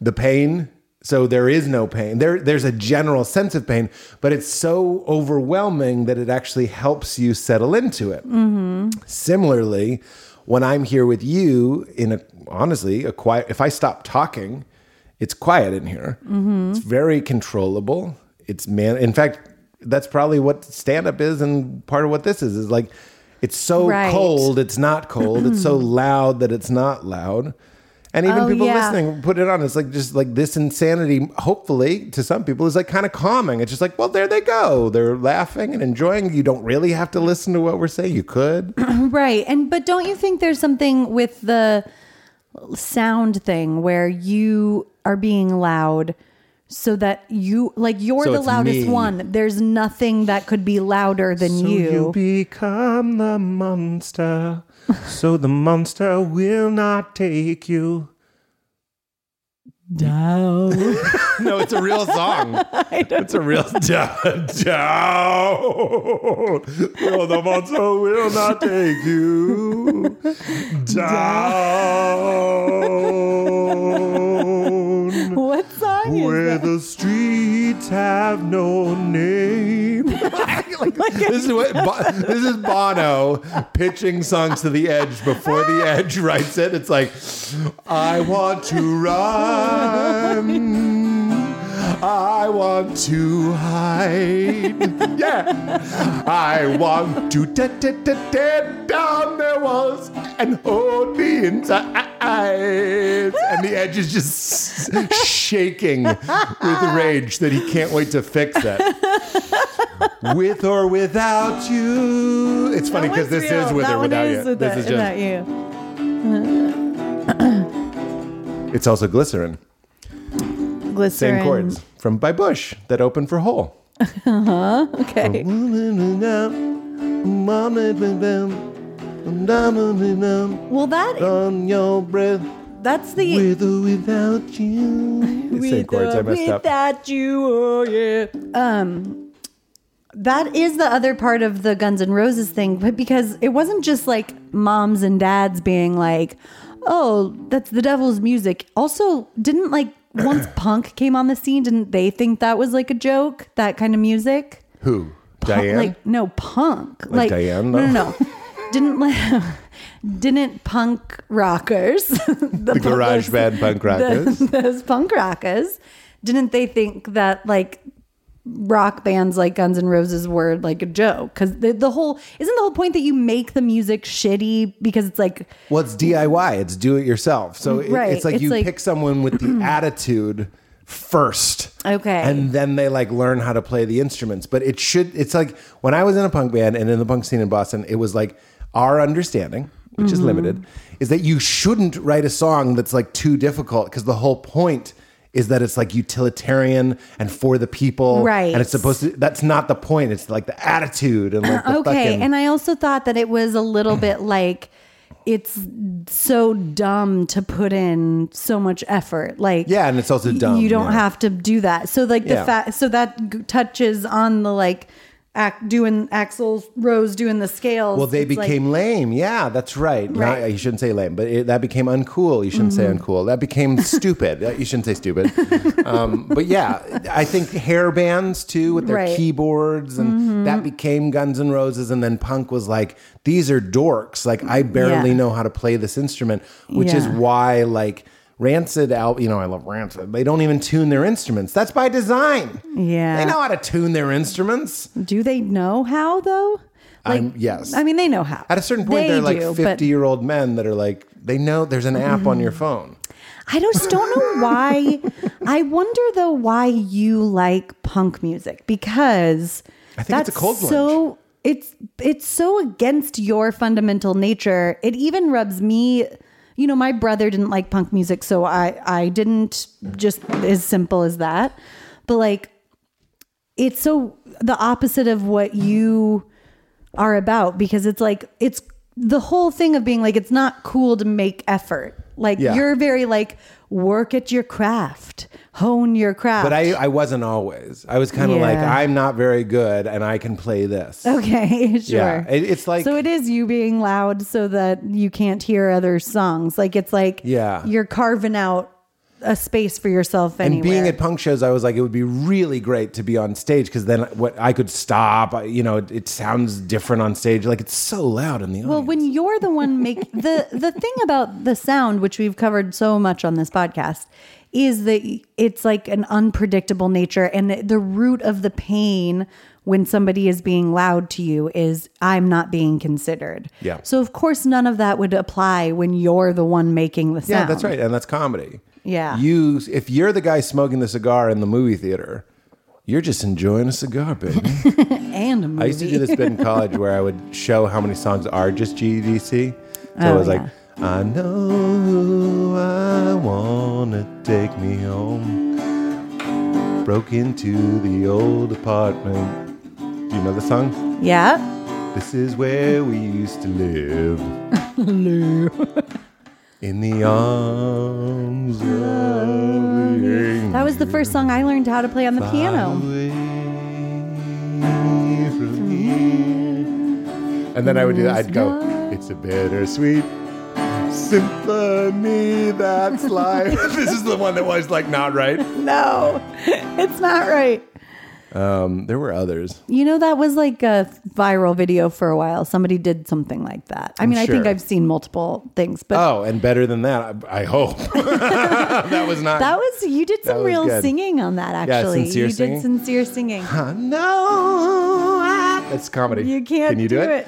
the pain. So there is no pain. There, there's a general sense of pain, but it's so overwhelming that it actually helps you settle into it. Mm-hmm. Similarly, when I'm here with you in a honestly a quiet, if I stop talking, it's quiet in here. Mm-hmm. It's very controllable. It's man. In fact, that's probably what stand up is, and part of what this is is like it's so Right. cold. It's not cold. it's so loud that it's not loud. And even Oh, people yeah. listening put it on. It's like just like this insanity. Hopefully, to some people, is like kind of calming. It's just like, well, there they go. They're laughing and enjoying. You don't really have to listen to what we're saying. You could. Right. And but don't you think there's something with the sound thing where you are being loud so that you like you're So the loudest me. one. There's nothing that could be louder than you. become the monster, so the monster will not take you. Down. No, it's a real song. It's a real down, down. No, the monster will not take you down. what song is Where that? the streets have no name. This is what this is Bono pitching songs to the Edge before the Edge writes it. It's like, I want to run. I want to hide. Yeah. I want to tear down their walls and hold me inside. And the Edge is just shaking with rage that he can't wait to fix it. With or without you. It's funny because this is with or without you. This is just. you. It's also glycerine. Glycerine. Same chords from by Bush that open for Hole. Uh huh. Okay. Well, that On your breath, that's the with or without you. Same chords. I messed up. without you, oh yeah. Um, that is the other part of the Guns N' Roses thing, but because it wasn't just like moms and dads being like, "Oh, that's the devil's music." Also, didn't like once punk came on the scene, didn't they think that was like a joke? That kind of music. Who? Punk- Diane? Like no punk. Like, Diane, No, though? no, no. didn't like. Didn't punk rockers, the, the garage band punk rockers. the- those punk rockers, didn't they think that like rock bands like Guns N' Roses were like a joke? Because the, the whole isn't the whole point that you make the music shitty because it's like Well, it's DIY. It's do it yourself. So it- Right. it's like It's you like- pick someone with the attitude first. Okay. And then they like learn how to play the instruments. But it should, it's like when I was in a punk band and in the punk scene in Boston, it was like our understanding, which Mm-hmm. is limited, is that you shouldn't write a song that's like too difficult because the whole point is that it's like utilitarian and for the people. Right. And it's supposed to, that's not the point. It's like the attitude and like the uh, okay. fucking. And I also thought that it was a little bit like it's so dumb to put in so much effort. Like Yeah, and it's also dumb, You don't yeah. have to do that. So like the Yeah. fact, so that g- touches on the like act doing Axl Rose doing the scales. Well, they It's like- became lame. Yeah, that's right. Right. Mm-hmm. you shouldn't say lame, but it, that became uncool. You shouldn't say uncool. That became stupid. Uh, you shouldn't say stupid. Um, but yeah, I think hair bands too with their Right. Mm-hmm. keyboards, and that became Guns N' Roses. And then punk was like, these are dorks. Like I barely Yeah. know how to play this instrument, which is why like. Rancid out, you know, I love Rancid. They don't even tune their instruments. That's by design. Yeah. They know how to tune their instruments. Do they know how though? I'm- yes. I mean, they know how. At a certain point, They they're like do, 50 but Mm-hmm. year old men that are like, they know there's an app on your phone. I just don't know why. I wonder though why you like punk music because I think it's a cold so it's it's so against your fundamental nature. It even rubs me. You know, my brother didn't like punk music, so I I didn't. Just as simple as that. But like, it's so the opposite of what you are about because it's like it's the whole thing of being like it's not cool to make effort. Like Yeah. you're very like work at your craft, hone your craft. But I, I wasn't always. I was kind of like, I'm not very good and I can play this. okay, sure. Yeah. It- it's like, so it is you being loud so that you can't hear other songs. Like it's like Yeah. you're carving out a space for yourself And being at punk shows, I was like, it would be really great to be on stage because then what I could stop. You know, it, it sounds different on stage. Like it's so loud in the audience. Well, when you're the one make the the thing about the sound, which we've covered so much on this podcast, is that it's like an unpredictable nature, and the root of the pain when somebody is being loud to you is I'm not being considered. Yeah. So of course none of that would apply when you're the one making the sound. yeah, that's right, and that's comedy. Yeah. you if you're the guy smoking the cigar in the movie theater, you're just enjoying a cigar, baby. And a movie. I used to do this bit in college where I would show how many songs are just GDC. So Oh, it was yeah. like, I know who I wanna take me home. Broke into the old apartment. Do you know the song? Yeah. This is where we used to live. In the arms of the angel. That was the first song I learned how to play on the piano. Away from here. And then I would do that. I'd go, it's a bittersweet symphony that's life. this is the one that was like not right. No, it's not right. Um, there were others. You know, that was like a viral video for a while. Somebody did something like that. I mean, I think sure. I've seen multiple things, but Oh, and better than that, I, I hope. that was not. that was, you did some real good. singing on that, actually. sincere you singing? did sincere singing. I know. I- That's comedy. You can't Can you do, it?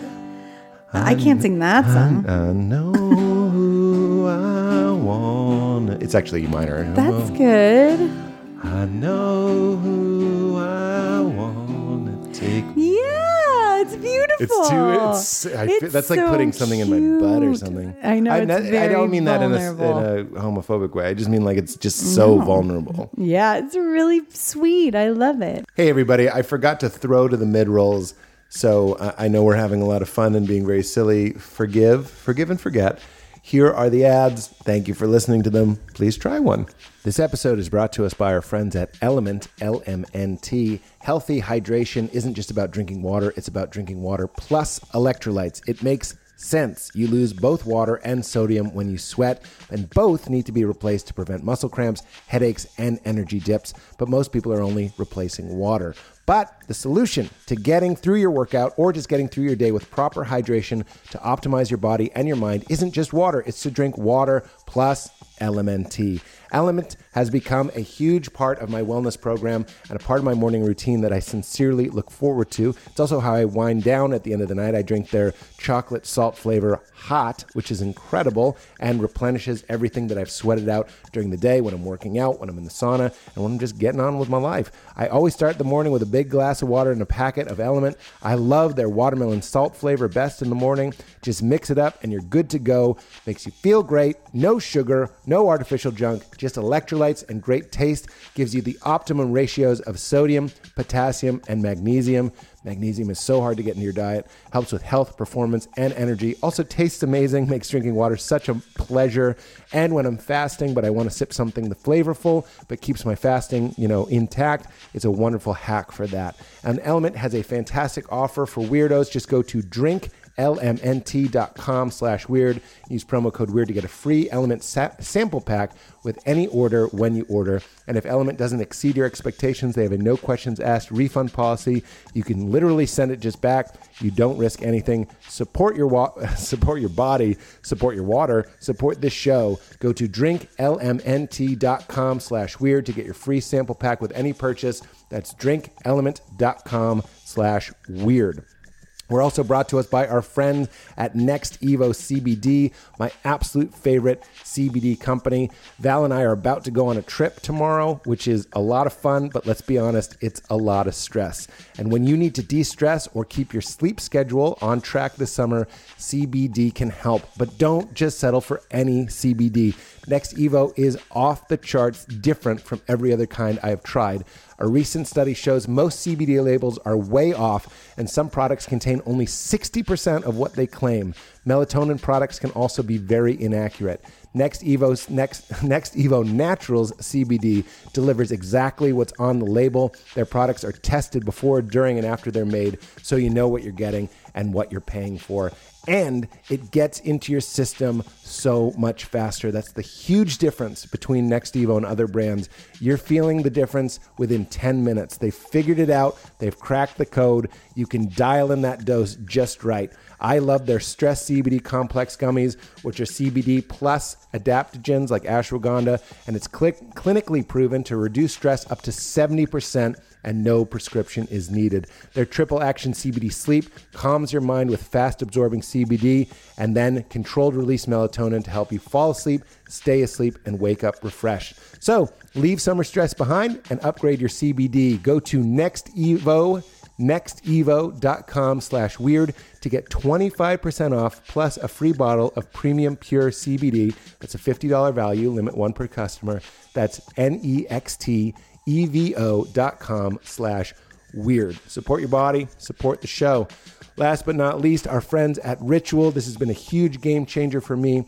I can't sing that song. I know who I want. It's actually minor. That's good. I know who I want to take. Yeah, it's beautiful. It's too. It's. I feel, It's that's like so putting something in my butt or cute. something. I know, I, it's that- I very don't mean that in a, in a homophobic way. I just mean like it's just mm-hmm. so vulnerable. Yeah, it's really sweet. I love it. Hey, everybody. I forgot to throw to the mid rolls. So I I know we're having a lot of fun and being very silly. Forgive, forgive, and forget. Here are the ads. Thank you for listening to them. Please try one. This episode is brought to us by our friends at Element, LMNT. Healthy hydration isn't just about drinking water, it's about drinking water plus electrolytes. It makes sense. You lose both water and sodium when you sweat, and both need to be replaced to prevent muscle cramps, headaches, and energy dips. But most people are only replacing water. But the solution to getting through your workout or just getting through your day with proper hydration to optimize your body and your mind isn't just water, it's to drink water plus LMNT. Element has become a huge part of my wellness program and a part of my morning routine that I sincerely look forward to. It's also how I wind down at the end of the night. I drink their chocolate salt flavor hot, which is incredible and replenishes everything that I've sweated out during the day when I'm working out, when I'm in the sauna, and when I'm just getting on with my life. I always start the morning with a big glass of water and a packet of Element. I love their watermelon salt flavor best in the morning. Just mix it up and you're good to go. Makes you feel great. No sugar, no artificial junk, just electrolytes and great taste. Gives you the optimum ratios of sodium, potassium, and magnesium. Magnesium is so hard to get into your diet, helps with health, performance, and energy. Also tastes amazing, makes drinking water such a pleasure. And when I'm fasting, but I want to sip something the flavorful, but keeps my fasting, you know, intact, it's a wonderful hack for that. And Element has a fantastic offer for weirdos. Just go to drink lmnt.com slash weird. Use promo code weird to get a free Element sa- sample pack with any order when you order. And if Element doesn't exceed your expectations, they have a no questions asked refund policy. You can literally send it just back. You don't risk anything. Support your wa- support your body, support your water, support this show. Go to drinklmnt.com slash weird to get your free sample pack with any purchase. That's drinkelement.com slash weird. We're also brought to us by our friends at Next Evo CBD, my absolute favorite CBD company. Val and I are about to go on a trip tomorrow, which is a lot of fun, but let's be honest, it's a lot of stress. And when you need to de stress or keep your sleep schedule on track this summer, CBD can help. But don't just settle for any CBD. Next Evo is off the charts, different from every other kind I have tried. A recent study shows most CBD labels are way off, and some products contain only 60% of what they claim. Melatonin products can also be very inaccurate. Next Evo's next Next Evo Naturals CBD delivers exactly what's on the label. Their products are tested before, during, and after they're made, so you know what you're getting and what you're paying for. and it gets into your system so much faster. That's the huge difference between Next Evo and other brands. You're feeling the difference within 10 minutes. They figured it out, they've cracked the code. You can dial in that dose just right. I love their stress CBD complex gummies, which are CBD plus adaptogens like ashwagandha, and it's cli- clinically proven to reduce stress up to 70% and no prescription is needed. Their triple action CBD sleep calms your mind with fast absorbing CBD and then controlled release melatonin to help you fall asleep, stay asleep, and wake up refreshed. So leave summer stress behind and upgrade your CBD. Go to Next Evo nextevo.com slash weird to get 25% off plus a free bottle of premium pure CBD. That's a $50 value, limit one per customer. That's N-E-X-T-E-V-O dot com slash weird. Support your body, support the show. Last but not least, our friends at Ritual. This has been a huge game changer for me.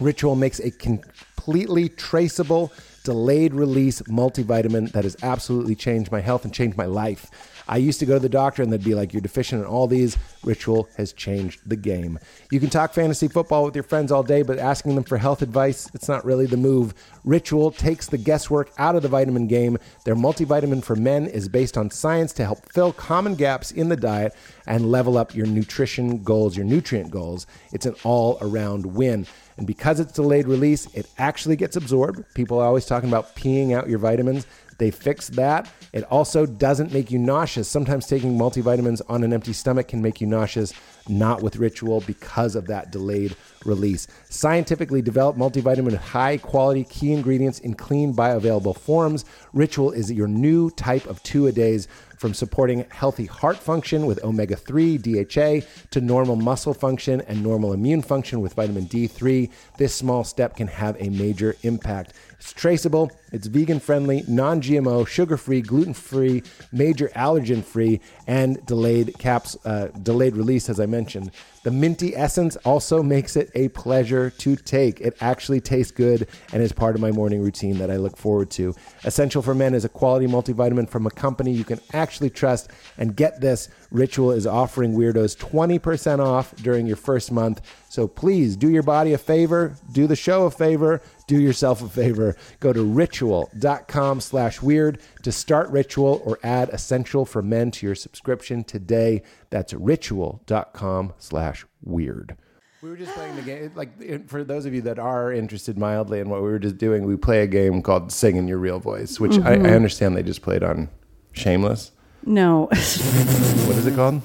Ritual makes a completely traceable, delayed release multivitamin that has absolutely changed my health and changed my life. I used to go to the doctor and they'd be like, You're deficient in all these. Ritual has changed the game. You can talk fantasy football with your friends all day, but asking them for health advice, it's not really the move. Ritual takes the guesswork out of the vitamin game. Their multivitamin for men is based on science to help fill common gaps in the diet and level up your nutrition goals, your nutrient goals. It's an all around win. And because it's delayed release, it actually gets absorbed. People are always talking about peeing out your vitamins. They fixed that. It also doesn't make you nauseous. Sometimes taking multivitamins on an empty stomach can make you nauseous, not with Ritual because of that delayed release. Scientifically developed multivitamin with high quality key ingredients in clean, bioavailable forms. Ritual is your new type of two a days from supporting healthy heart function with omega 3 DHA to normal muscle function and normal immune function with vitamin D3. This small step can have a major impact. It's traceable, it's vegan friendly, non GMO, sugar free, gluten free, major allergen free, and delayed caps, uh, delayed release, as I mentioned. The minty essence also makes it a pleasure to take. It actually tastes good and is part of my morning routine that I look forward to. Essential for Men is a quality multivitamin from a company you can actually trust. And get this Ritual is offering weirdos 20% off during your first month. So please do your body a favor, do the show a favor, do yourself a favor. Go to ritual.com slash weird to start Ritual or add Essential for Men to your subscription today. That's ritual.com slash weird. We were just playing the game. Like for those of you that are interested mildly in what we were just doing, we play a game called "Sing in Your Real Voice," which I, I understand they just played on Shameless. No, What is it called?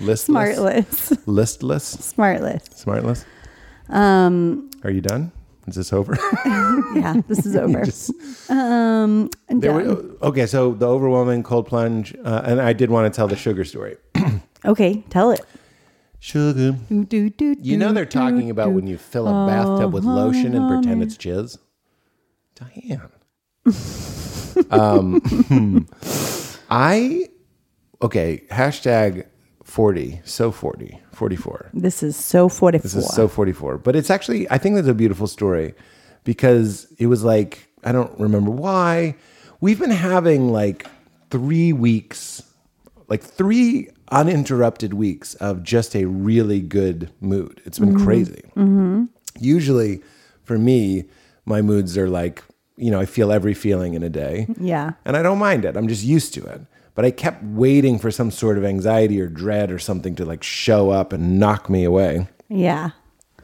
Listless. smartless, Listless. smartless. Smartless. Um, Are you done? Is this over? yeah, this is over. Just- um, there done. were- okay, so the overwhelming cold plunge, uh, and I did want to tell the sugar story. okay, tell it. Sugar. Do, do, do, You know they're talking about when you fill a bathtub with lotion and pretend it's jizz. Diane. um, I okay. Hashtag forty. So 40, 44. This is so 44. This is so 44. But it's actually, I think that's a beautiful story because it was like, I don't remember why. We've been having like three weeks, like three uninterrupted weeks of just a really good mood. It's been mm-hmm. crazy. Mm-hmm. Usually for me, my moods are like, you know, I feel every feeling in a day. Yeah. And I don't mind it. I'm just used to it. But I kept waiting for some sort of anxiety or dread or something to like show up and knock me away. Yeah.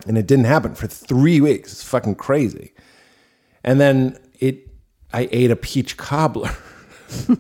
And it didn't happen for three weeks. It's fucking crazy. And then it, I ate a peach cobbler.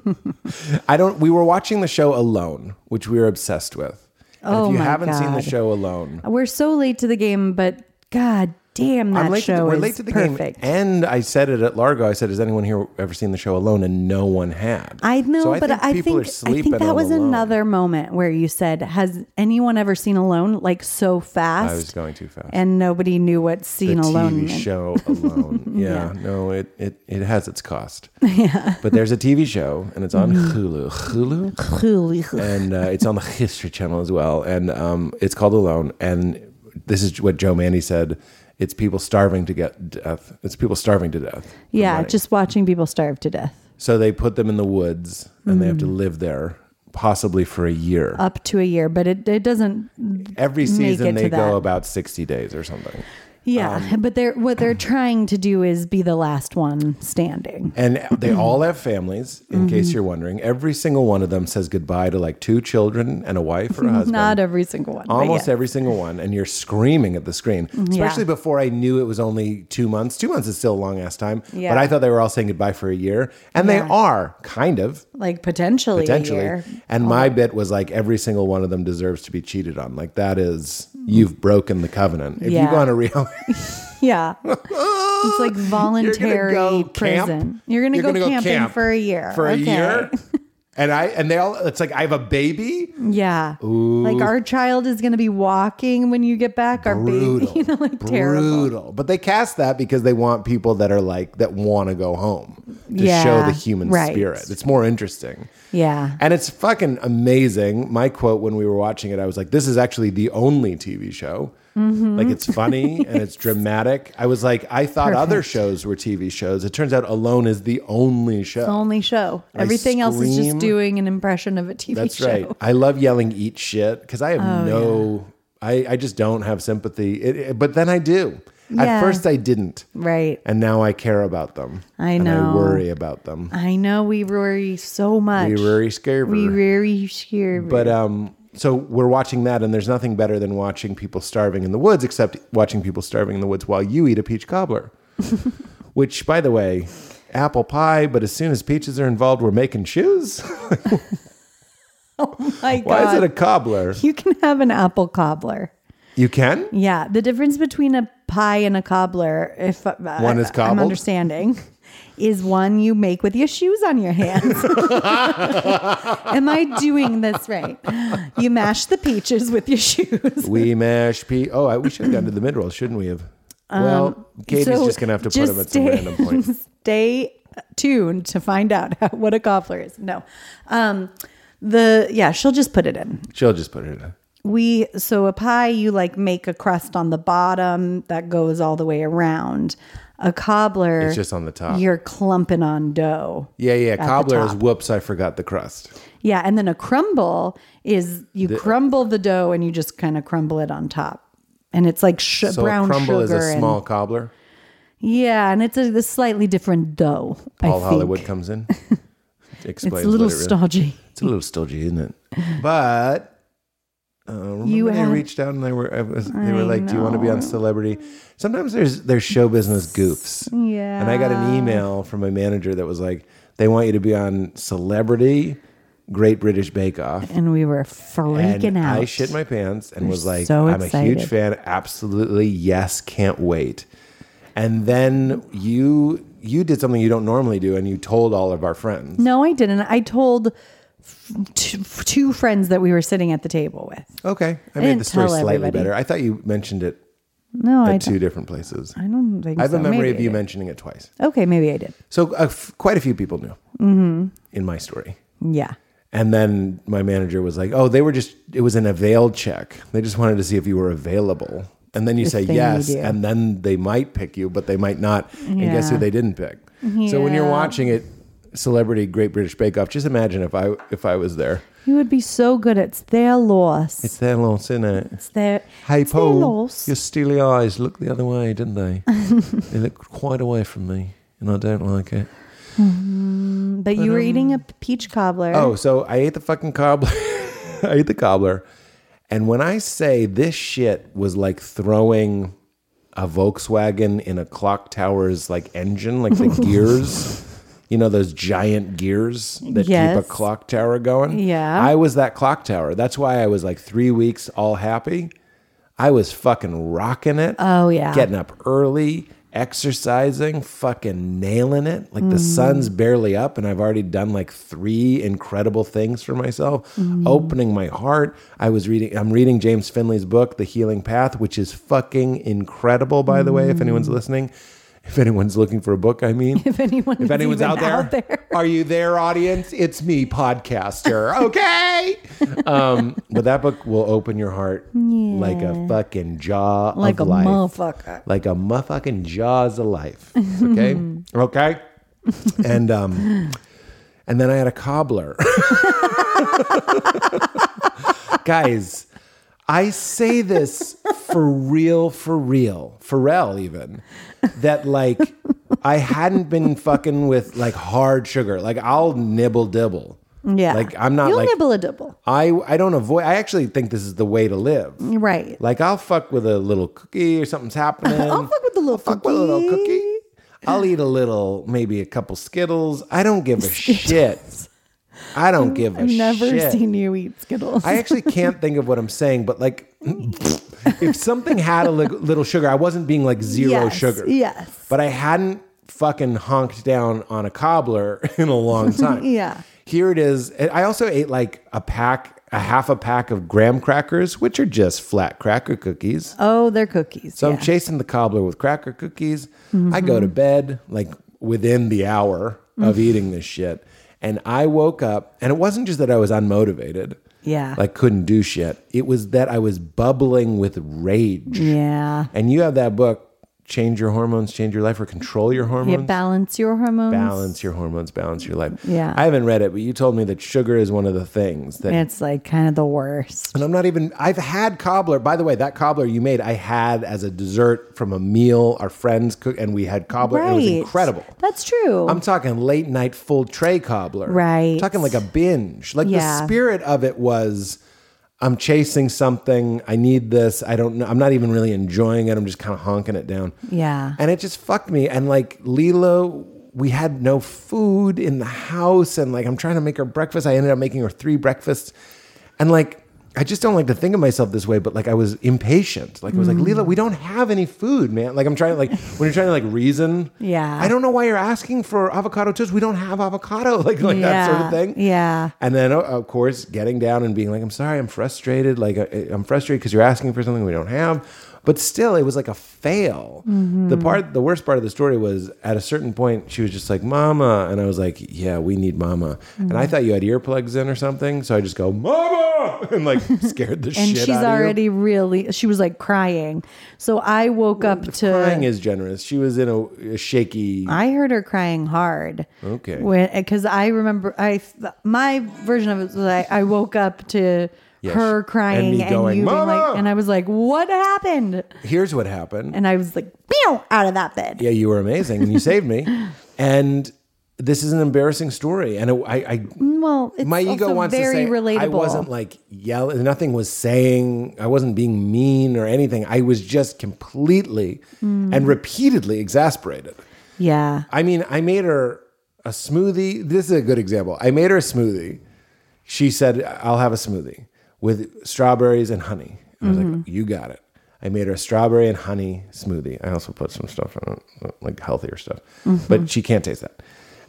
I don't, we were watching the show Alone, which we were obsessed with. Oh. And Oh if you haven't seen the show Alone, We're so late to the game, but god damn, that I'm late show to, we're is late to the perfect. game. And I said it at Largo. I said, "Has anyone here ever seen the show Alone?" And no one had. I know, So but I people think are I sleeping think that on was Alone. another moment where you said, "Has anyone ever seen Alone?" Like so fast, I was going too fast. and nobody knew what "Seen the Alone" TV meant. show Alone. yeah, no, it, it it has its cost. Yeah. But there's a TV show, and it's on Mm-hmm. Hulu. Hulu. and uh, it's on the History Channel as well, and um, it's called Alone. And this is what Joe Mande said: it's people starving to get death. It's people starving to death. yeah, just watching people starve to death. so they put them in the woods, and they have Mm-hmm. to live there possibly for a year. up to a year, but it, it doesn't. Every season they go about 60 days or something. Yeah, Um, but they're what they're trying to do is be the last one standing. And they all have families, in case Mm-hmm. you're wondering. Every single one of them says goodbye to like two children and a wife or a husband. Not every single one. Almost yeah. every single one. And you're screaming at the screen. Especially before I knew it was only two months. Two months is still a long ass time. Yeah. But I thought they were all saying goodbye for a year. And they are, kind of. like potentially, Potentially. A year. And my bit was like every single one of them deserves to be cheated on. Like that is you've broken the covenant. If you Yeah. go on a reality Yeah, it's like voluntary go camp? prison. You're gonna go gonna go camping camp for a year. for a Okay. year. And I and they all it's like I have a baby. Yeah, like our child is gonna be walking when you get back. Our brutal, baby, you know, like terrible. brutal. But they cast that because they want people that are like that want to go home to Yeah, show the human right. spirit. It's more interesting. Yeah, And it's fucking amazing. My quote when we were watching it, I was like, "This is actually the only TV show. Mm-hmm. Like it's funny and it's dramatic." I was like, "I thought other shows were TV shows. It turns out Alone is the only show. It's the only show. Everything else is just doing an impression of a TV That's show. That's right. I love yelling "eat shit" because I have no, I, I just don't have sympathy. It, it- but then I do. At first, I didn't, Right. and now I care about them. I And I worry about them. I know we worry so much. We worry scared. We very scared. But um, so we're watching that, and there's nothing better than watching people starving in the woods, except watching people starving in the woods while you eat a peach cobbler. Which, by the way, apple pie. But as soon as peaches are involved, we're making shoes. oh my God. Why is it a cobbler? you can have an apple cobbler. You can. Yeah, the difference between a pie and a cobbler, if uh, One is I, I'm understanding, is one you make with your shoes on your hands. Am I doing this right? You mash the peaches with your shoes. We mash pe. Oh, I, we should have gone to the mid roll, shouldn't we have? well, Katie's Um, So just gonna have to put just them at some random point. Stay tuned to find out how, what a cobbler is. No, um, the yeah, she'll just put it in. She'll just put it in. We so a pie you like make a crust on the bottom that goes all the way around. A cobbler, It's just on the top. You're clumping on dough. Yeah, yeah. the Cobbler is top. whoops. I forgot the crust. Yeah, and then a crumble is you crumble the dough and you just kind of crumble it on top, and it's like sh- So brown a crumble is sugar a and- small cobbler. yeah, and it's a, a slightly different dough. I Paul think. Hollywood comes in. Explains It's a little what it really- stodgy. It's a little stodgy, isn't it? But uh, remember You had- reached out and they were I was, they were I like, "Do you want to be on Celebrity?" Sometimes there's there's show business goofs. Yeah. And I got an email from my manager that was like, "They want you to be on Celebrity, Great British Bake Off." And we were freaking and out. I shit my pants and was like, so "I'm a huge fan. Absolutely, yes, can't wait." And then you you did something you don't normally do, and you told all of our friends. No, I didn't. I told f- two, two friends that we were sitting at the table with. Okay, I, I made the story slightly everybody. better. I thought you mentioned it No, I at two different places. I don't think I have so. a memory Maybe of you mentioning it twice. Okay, maybe I did. So uh, f- quite a few people knew Mm-hmm. in my story. Yeah. And then my manager was like, "Oh, they were just it was an availed check. They just wanted to see if you were available." And then you The say thing you yes, and then they might pick you, but they might not. And guess who they didn't pick? So when you're watching it, Celebrity Great British Bake Off, just imagine if I if I was there. You would be so good. It's their loss. It's their loss, isn't it? It's their. Hey it's their loss. your steely eyes look the other way, didn't they? they look quite away from me, and I don't like it. Mm-hmm. But you were eating a peach cobbler. Oh, so I ate the fucking cobbler. I ate the cobbler. And when I say this shit was like throwing a Volkswagen in a clock tower's like engine, like the gears, you know, those giant gears that keep a clock tower going. Yeah. I was that clock tower. That's why I was like three weeks all happy. I was fucking rocking it. Oh, yeah. Getting up early, exercising, fucking nailing it. Like Mm. the sun's barely up, and I've already done like three incredible things for myself. Mm. Opening my heart. I was reading, I'm reading James Finley's book, The Healing Path, which is fucking incredible, by the way, if anyone's Mm. listening. If anyone's looking for a book, I mean. if anyone, If anyone's out there, out there. are you there, audience? It's me, podcaster. Okay. um, but that book will open your heart like a fucking jaw like a of life. motherfucker. Like a motherfucking jaws of life. Okay. okay. And um, and then I had a cobbler. Guys, I say this for real, for real, Pharrell even, that like I hadn't been fucking with like hard sugar. Like I'll nibble dibble. Yeah. Like I'm not You'll like nibble a dibble. I I don't avoid. I actually think this is the way to live. Right. Like I'll fuck with a little cookie or something's happening. I'll fuck with a little fuck with a little cookie. cookie. I'll eat a little, maybe a couple Skittles. I don't give a shit. I don't give a I've never shit. seen you eat Skittles. I actually can't think of what I'm saying, but like, if something had a li- little sugar, I wasn't being like zero yes, sugar. Yes. But I hadn't fucking honked down on a cobbler in a long time. Yeah. Here it is. I also ate like a pack, a half a pack of graham crackers, which are just flat cracker cookies. Oh, they're cookies. So yeah. Mm-hmm. I'm chasing the cobbler with cracker cookies. I go to bed like within the hour of eating this shit. And I woke up, and it wasn't just that I was unmotivated. Yeah. Like couldn't do shit. It was that I was bubbling with rage. yeah. And you have that book, Change Your Hormones, Change Your Life, or Control Your hormones. Yeah, balance your hormones. balance your hormones, balance your life. Yeah. I haven't read it, but you told me that sugar is one of the things that It's like kind of the worst. and I'm not even, I've had cobbler. By the way, that cobbler you made, I had as a dessert from a meal. Our friends cooked, and we had cobbler. and It was incredible. That's true. I'm talking late night full tray cobbler. Right. talking like a binge. Like the spirit of it was I'm chasing something. I need this. I don't know. I'm not even really enjoying it. I'm just kind of honking it down. Yeah. And it just fucked me. And like Lila, we had no food in the house. And like I'm trying to make her breakfast. I ended up making her three breakfasts. And like, I just don't like to think of myself this way, but like I was impatient. Like I was like, Mm. Lila, we don't have any food, man. Like I'm trying to like when you're trying to like reason. Yeah. I don't know why you're asking for avocado toast. We don't have avocado. Like like that sort of thing. Yeah. And then, of course, getting down and being like, I'm sorry, I'm frustrated. Like, I- I'm frustrated because you're asking for something we don't have. But still, it was like a fail. Mm-hmm. The part, the worst part of the story was at a certain point, she was just like, Mama. And I was like, Yeah, we need Mama. And Mm-hmm. I thought you had earplugs in or something. So I just go, Mama. And like scared the and shit she's out of you. already really she was like crying. So I woke up to Crying is generous. She was in a, a shaky. I heard her crying hard. Okay. Because I remember, I my version of it was like I woke up to Yes. her And crying me and, going, you being "Mama!" like, and I was like, "What happened?" Here's what happened. And I was like, "Pew!" out of that bed. Yeah, you were amazing, and you saved me. And this is an embarrassing story, and it, I, I Well, it's my ego also wants very to say relatable. I wasn't like yelling. Nothing was saying. I wasn't being mean or anything. I was just completely Hmm. and repeatedly exasperated. yeah, I mean, I made her a smoothie. This is a good example. I made her a smoothie. She said, "I'll have a smoothie with strawberries and honey." I was Mm-hmm. like, "You got it." I made her a strawberry and honey smoothie. I also put some stuff in it, like healthier stuff, Mm-hmm. but she can't taste that.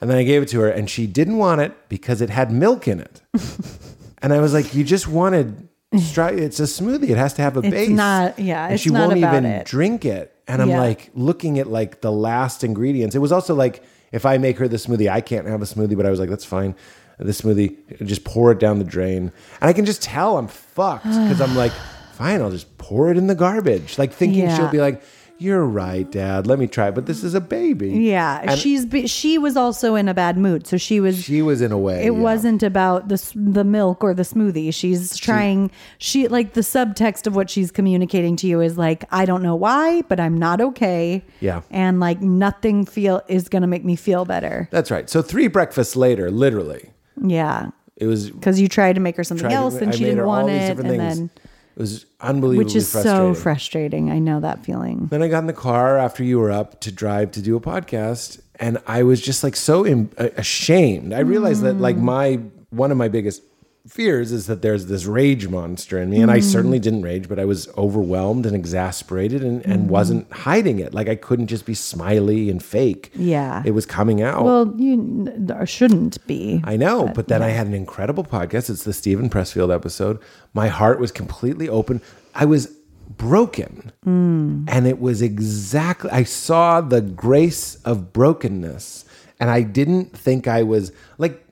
And then I gave it to her, and she didn't want it because it had milk in it. and I was like, "You just wanted." Straw- it's a smoothie. It has to have a It's base. not- yeah, And she won't even it. drink it. And I'm Yeah. like looking at like the last ingredients. It was also like if I make her the smoothie, I can't have a smoothie, but I was like, that's fine. The smoothie, just pour it down the drain. And I can just tell I'm fucked because I'm like, fine, I'll just pour it in the garbage. Like thinking Yeah. she'll be like, you're right, dad. Let me try. But this is a baby. yeah. And She's she was also in a bad mood, so she was. she was in a way. it yeah. wasn't about the the milk or the smoothie. She's trying. She like the subtext of what she's communicating to you is like, I don't know why, but I'm not okay. Yeah. and like nothing feel is gonna make me feel better. That's right. So three breakfasts later, literally, Yeah, it was because you tried to make her something tried to- else and I she made didn't her all want these it, different and things. then it was unbelievably which is frustrating. so frustrating. I know that feeling. Then I got in the car after you were up to drive to do a podcast, and I was just like so a- ashamed. I realized that like mm. my one of my biggest fears is that there's this rage monster in me, and I mm. certainly didn't rage, but I was overwhelmed and exasperated, and, and mm. wasn't hiding it. Like I couldn't just be smiley and fake. Yeah. it was coming out. Well, you n- shouldn't be. I know, but then I had an incredible podcast. It's the Steven Pressfield episode. My heart was completely open. I was broken. Mm. And it was exactly, I saw the grace of brokenness. And I didn't think I was like,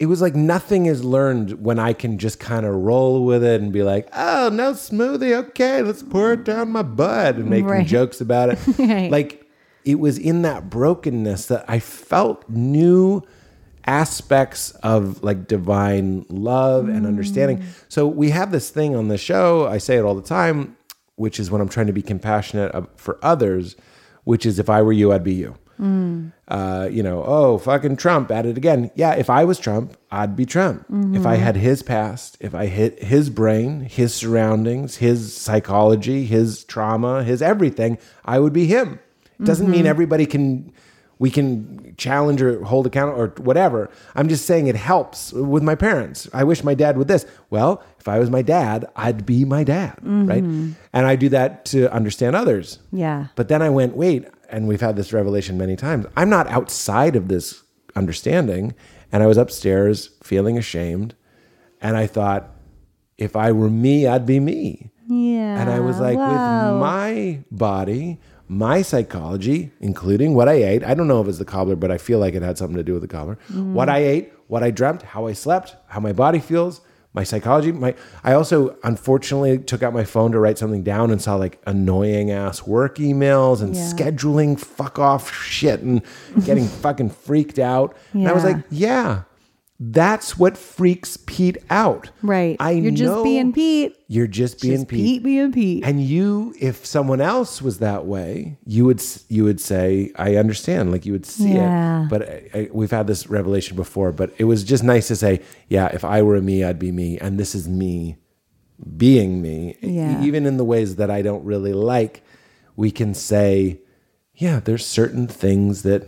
it was like nothing is learned when I can just kind of roll with it and be like, oh, no smoothie. Okay, let's pour it down my butt and making Right. jokes about it. Right. Like, it was in that brokenness that I felt new aspects of like divine love and understanding. Mm. So we have this thing on the show, I say it all the time, which is when I'm trying to be compassionate for others, which is if I were you, I'd be you. Mm. Uh, you know, oh, fucking Trump at it again. Yeah, if I was Trump, I'd be Trump. If I had his past, if I hit his brain, his surroundings, his psychology, his trauma, his everything, I would be him. It doesn't mean mm-hmm. everybody can we can challenge or hold account or whatever. I'm just saying it helps with my parents. I wish my dad would this. Well, if I was my dad, I'd be my dad, right? Mm-hmm. And I do that to understand others. Yeah. But then I went, wait, and we've had this revelation many times. I'm not outside of this understanding. And I was upstairs feeling ashamed. And I thought, if I were me, I'd be me. Yeah. And I was like, wow. with my body, my psychology, including what I ate. I don't know if it's the cobbler, but I feel like it had something to do with the cobbler. What mm. I ate, what I dreamt, how I slept, how my body feels, my psychology. My I also unfortunately took out my phone to write something down and saw like annoying ass work emails and Yeah. scheduling fuck off shit and getting fucking freaked out. And I was like, yeah. That's what freaks Pete out. Right. I You're just being Pete. You're just being Just Pete. Pete being Pete. And you, if someone else was that way, you would you would say, "I understand." Like you would see Yeah. it. But I, I, we've had this revelation before. But it was just nice to say, "Yeah, if I were me, I'd be me," and this is me being me. Yeah. Even in the ways that I don't really like, we can say, "Yeah, there's certain things that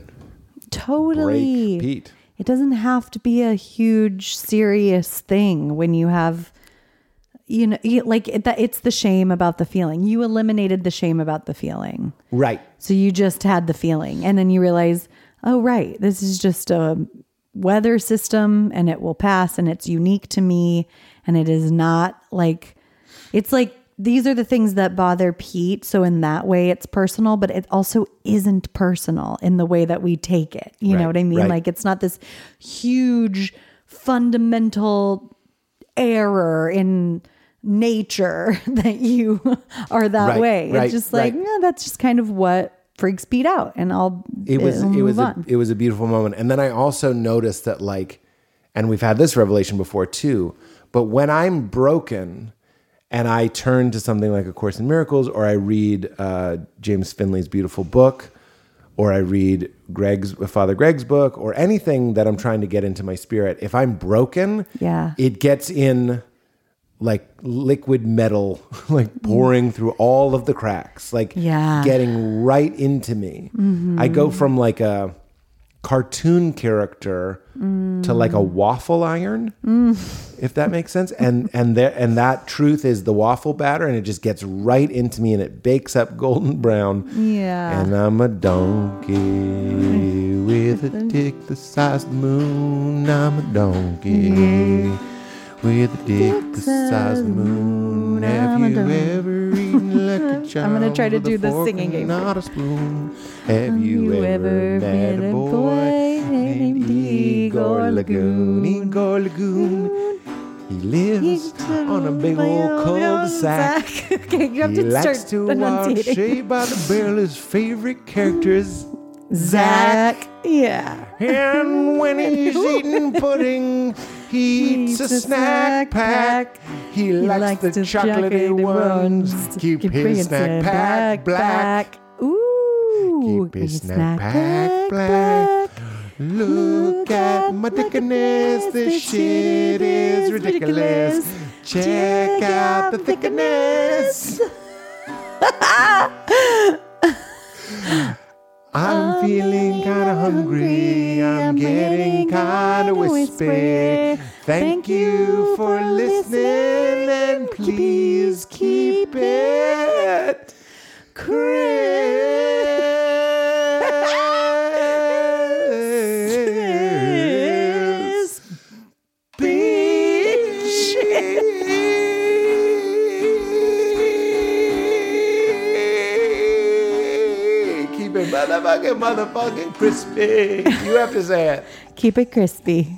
totally. Pete." It doesn't have to be a huge serious thing when you have you know you- like it, that it's the shame about the feeling. You eliminated the shame about the feeling. Right. So you just had the feeling and then you realize, "Oh right, this is just a weather system and it will pass and it's unique to me and it is not like it's like these are the things that bother Pete. So in that way it's personal, but it also isn't personal in the way that we take it. You Right, know what I mean? right. Like it's not this huge fundamental error in nature that you are that Right, way. it's just like, no, that's just kind of what freaks Pete out and I'll it was it was a, it was a beautiful moment and then i also noticed that like and we've had this revelation before too but when i'm broken and i turn to something like a course in miracles or i read uh, james finley's beautiful book or i read greg's father greg's book or anything that i'm trying to get into my spirit if i'm broken Yeah. it gets in like liquid metal like pouring through all of the cracks like Yeah. getting right into me i go from like a cartoon character to like a waffle iron if that makes sense. And and there and that truth is the waffle batter and it just gets right into me and it bakes up golden brown. Yeah. and i'm a donkey with a dick the size of the moon. I'm a donkey with a dick the size of the moon. have you ever like child uh-huh. I'm gonna try to do the singing game. not a spoon have you, ever met a boy named Igor Lagoon Igor Lagoon he lives on a big old cul-de-sac okay, you have he to likes start to watch. Saved by the Bell. His favorite character characters, Zack. Yeah. And when he's eating pudding, he eats a snack pack. He likes the chocolatey ones. Keep his snack pack black. Ooh. Keep his snack pack black. Look at my thickness. This shit is ridiculous. Check out the thickness. I'm feeling kind of hungry. I'm getting kind of wispy. Thank you for listening, and please keep it Keep motherfucking, motherfucking crispy. You have to say it. Keep it crispy.